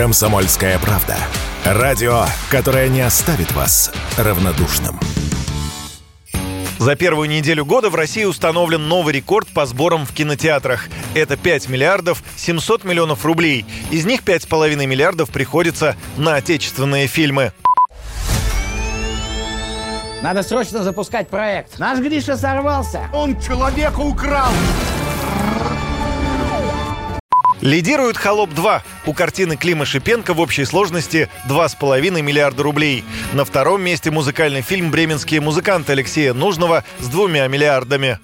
Комсомольская правда. Радио, которое не оставит вас равнодушным. За первую неделю года в России установлен новый рекорд по сборам в кинотеатрах. Это 5 миллиардов 700 миллионов рублей. Из них 5,5 миллиардов приходится на отечественные фильмы. Надо срочно запускать проект. Наш Гриша сорвался. Он человека украл. Лидирует «Холоп-2». У картины Клима Шипенко в общей сложности 2,5 миллиарда рублей. На втором месте музыкальный фильм «Бременские музыканты» Алексея Нужного с двумя миллиардами.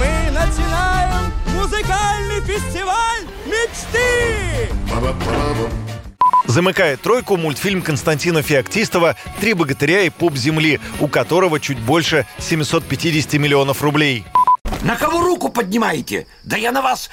Мы начинаем музыкальный фестиваль мечты! Замыкает тройку мультфильм Константина Феоктистова «Три богатыря и пуп земли», у которого чуть больше 750 миллионов рублей. На кого руку поднимаете? Да я на вас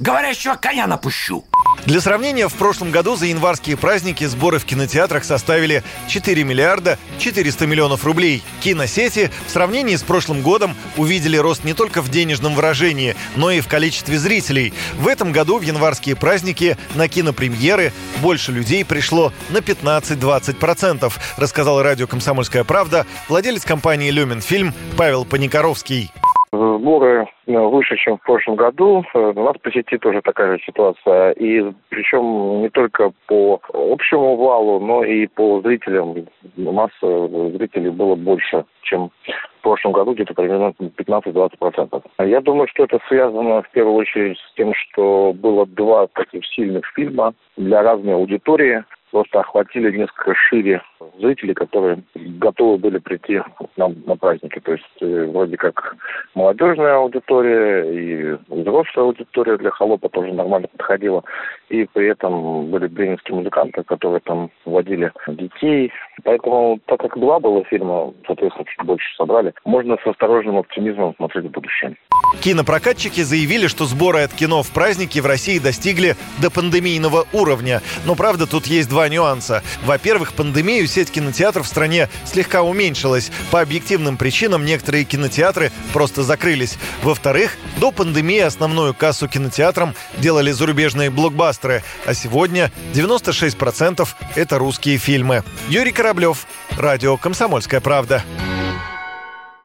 говорящего коня напущу. Для сравнения, в прошлом году за январские праздники сборы в кинотеатрах составили 4 миллиарда 400 миллионов рублей. Киносети в сравнении с прошлым годом увидели рост не только в денежном выражении, но и в количестве зрителей. В этом году в январские праздники на кинопремьеры больше людей пришло на 15-20%, рассказал радио «Комсомольская правда» владелец компании «Люминфильм» Павел Паникоровский. Сборы э, выше, чем в прошлом году. Э, у нас по тоже такая же ситуация. И причем не только по общему валу, но и по зрителям. У нас э, зрителей было больше, чем в прошлом году, где-то примерно 15-20%. Я думаю, что это связано в первую очередь с тем, что было два таких сильных фильма для разной аудитории просто охватили несколько шире зрителей, которые готовы были прийти нам на праздники. То есть э, вроде как молодежная аудитория и взрослая аудитория для холопа тоже нормально подходила. И при этом были бременские музыканты, которые там водили детей. Поэтому, так как два было фильма, соответственно, чуть больше собрали, можно с осторожным оптимизмом смотреть в будущее. Кинопрокатчики заявили, что сборы от кино в праздники в России достигли до пандемийного уровня. Но, правда, тут есть два нюанса. Во-первых, пандемию сеть кинотеатров в стране слегка уменьшилась. По объективным причинам некоторые кинотеатры просто закрылись. Во-вторых, до пандемии основную кассу кинотеатрам делали зарубежные блокбастеры, а сегодня 96% это русские фильмы. Юрий Кораблев, радио «Комсомольская правда».